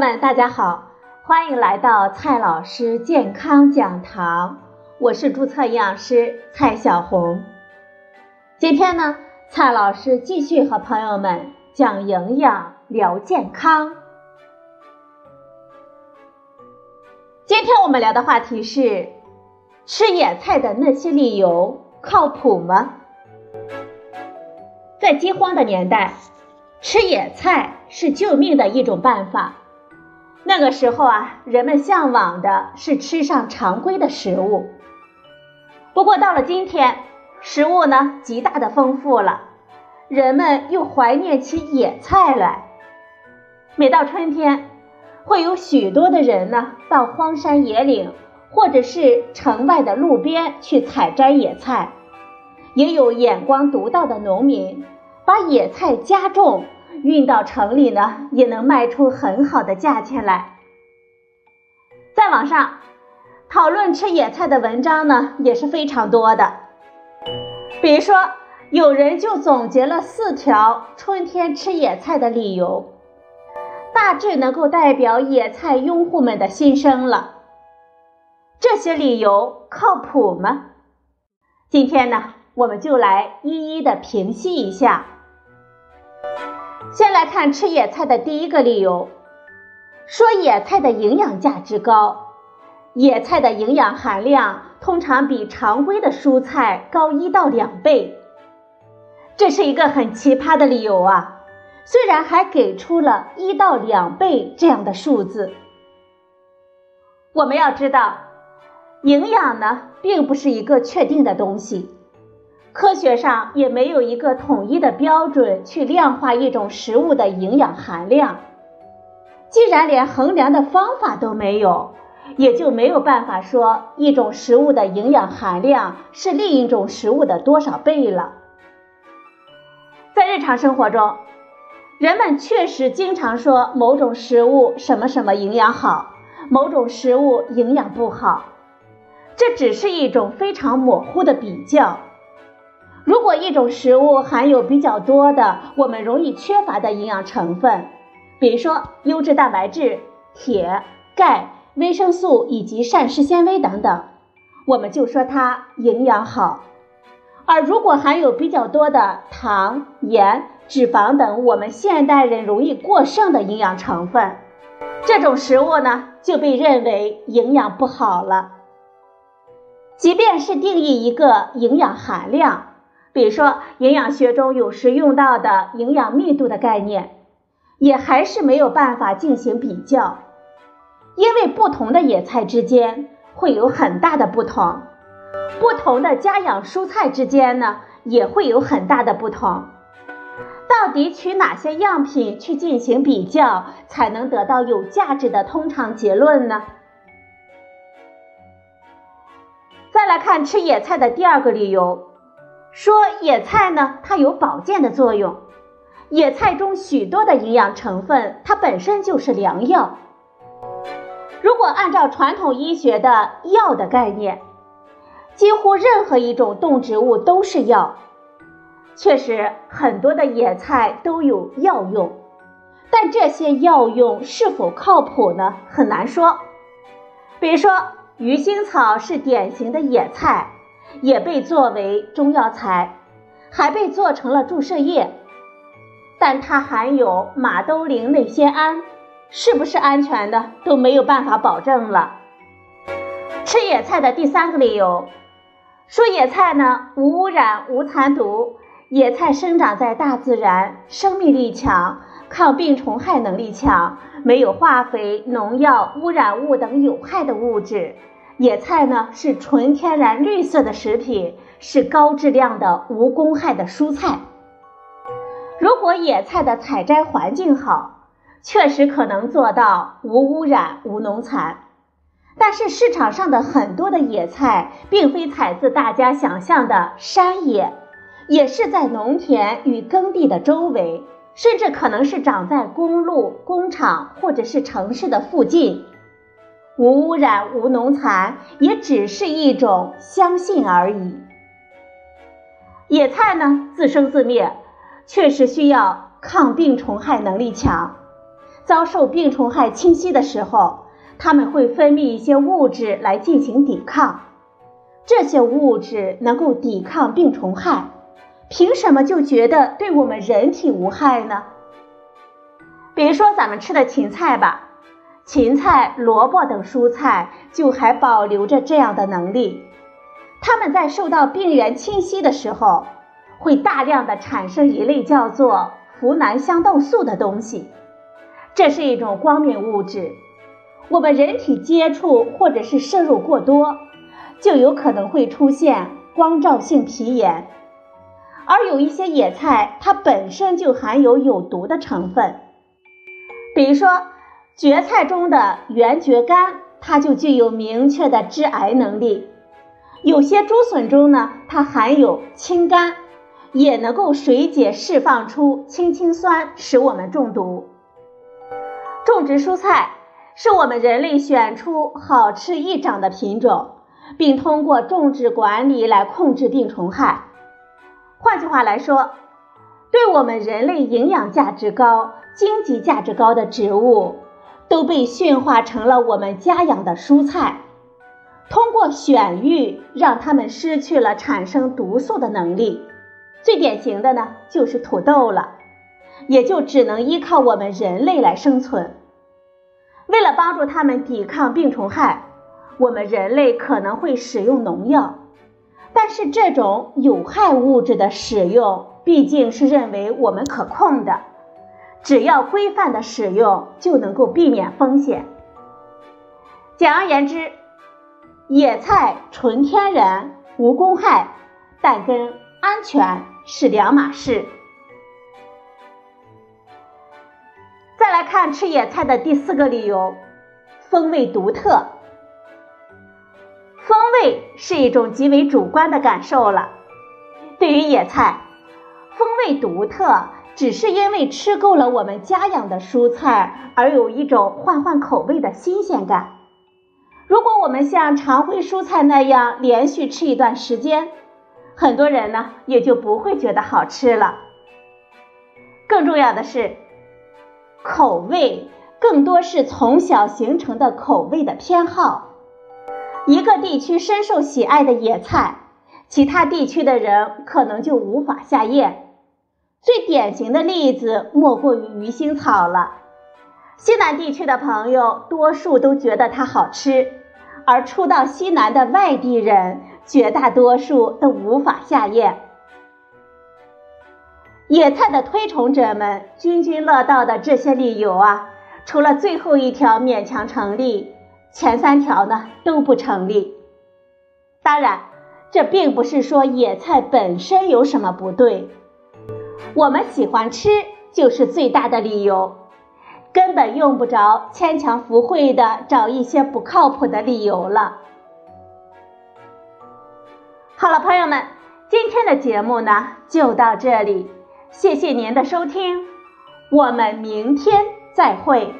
们，大家好，欢迎来到蔡老师健康讲堂，我是注册营养师蔡小红。今天呢，蔡老师继续和朋友们讲营养聊健康。今天我们聊的话题是：吃野菜的那些理由靠谱吗？在饥荒的年代，吃野菜是救命的一种办法。那个时候啊，人们向往的是吃上常规的食物。不过到了今天，食物呢极大的丰富了，人们又怀念起野菜来。每到春天，会有许多的人呢到荒山野岭或者是城外的路边去采摘野菜，也有眼光独到的农民把野菜加种。运到城里呢，也能卖出很好的价钱来。在网上讨论吃野菜的文章呢，也是非常多的。比如说，有人就总结了四条春天吃野菜的理由，大致能够代表野菜拥护们的心声了。这些理由靠谱吗？今天呢，我们就来一一的评析一下。先来看吃野菜的第一个理由，说野菜的营养价值高，野菜的营养含量通常比常规的蔬菜高一到两倍。这是一个很奇葩的理由啊！虽然还给出了一到两倍这样的数字，我们要知道，营养呢并不是一个确定的东西。科学上也没有一个统一的标准去量化一种食物的营养含量。既然连衡量的方法都没有，也就没有办法说一种食物的营养含量是另一种食物的多少倍了。在日常生活中，人们确实经常说某种食物什么什么营养好，某种食物营养不好，这只是一种非常模糊的比较。如果一种食物含有比较多的我们容易缺乏的营养成分，比如说优质蛋白质、铁、钙、维生素以及膳食纤维等等，我们就说它营养好；而如果含有比较多的糖、盐、脂肪等我们现代人容易过剩的营养成分，这种食物呢就被认为营养不好了。即便是定义一个营养含量。比如说，营养学中有时用到的营养密度的概念，也还是没有办法进行比较，因为不同的野菜之间会有很大的不同，不同的家养蔬菜之间呢也会有很大的不同。到底取哪些样品去进行比较，才能得到有价值的通常结论呢？再来看吃野菜的第二个理由。说野菜呢，它有保健的作用。野菜中许多的营养成分，它本身就是良药。如果按照传统医学的药的概念，几乎任何一种动植物都是药。确实，很多的野菜都有药用，但这些药用是否靠谱呢？很难说。比如说，鱼腥草是典型的野菜。也被作为中药材，还被做成了注射液，但它含有马兜铃内酰胺，是不是安全的都没有办法保证了。吃野菜的第三个理由，说野菜呢无污染无残毒，野菜生长在大自然，生命力强，抗病虫害能力强，没有化肥、农药、污染物等有害的物质。野菜呢是纯天然绿色的食品，是高质量的无公害的蔬菜。如果野菜的采摘环境好，确实可能做到无污染、无农残。但是市场上的很多的野菜，并非采自大家想象的山野，也是在农田与耕地的周围，甚至可能是长在公路、工厂或者是城市的附近。无污染、无农残，也只是一种相信而已。野菜呢，自生自灭，确实需要抗病虫害能力强。遭受病虫害侵袭的时候，它们会分泌一些物质来进行抵抗。这些物质能够抵抗病虫害，凭什么就觉得对我们人体无害呢？比如说咱们吃的芹菜吧，芹菜、萝卜等蔬菜就还保留着这样的能力。它们在受到病原侵袭的时候，会大量的产生一类叫做呋喃香豆素的东西，这是一种光敏物质，我们人体接触或者是摄入过多，就有可能会出现光照性皮炎。而有一些野菜，它本身就含有有毒的成分，比如说蕨菜中的圆蕨苷，它就具有明确的致癌能力。有些竹笋中呢，它含有氢苷，也能够水解释放出氢氰酸，使我们中毒。种植蔬菜是我们人类选出好吃易长的品种，并通过种植管理来控制病虫害。换句话来说，对我们人类营养价值高、经济价值高的植物，都被驯化成了我们家养的蔬菜。通过选育，让它们失去了产生毒素的能力。最典型的呢，就是土豆了，也就只能依靠我们人类来生存。为了帮助它们抵抗病虫害，我们人类可能会使用农药，但是这种有害物质的使用毕竟是认为我们可控的，只要规范的使用，就能够避免风险。简而言之。野菜纯天然无公害，但跟安全是两码事。再来看吃野菜的第四个理由，风味独特。风味是一种极为主观的感受了。对于野菜，风味独特，只是因为吃够了我们家养的蔬菜，而有一种换换口味的新鲜感。如果我们像常规蔬菜那样连续吃一段时间，很多人呢也就不会觉得好吃了。更重要的是，口味更多是从小形成的口味的偏好。一个地区深受喜爱的野菜，其他地区的人可能就无法下咽。最典型的例子莫过于鱼腥草了。西南地区的朋友多数都觉得它好吃。而初到西南的外地人，绝大多数都无法下咽。野菜的推崇者们津津乐道的这些理由啊，除了最后一条勉强成立，前三条呢都不成立。当然，这并不是说野菜本身有什么不对，我们喜欢吃就是最大的理由。根本用不着牵强附会的找一些不靠谱的理由了。好了，朋友们，今天的节目呢就到这里，谢谢您的收听，我们明天再会。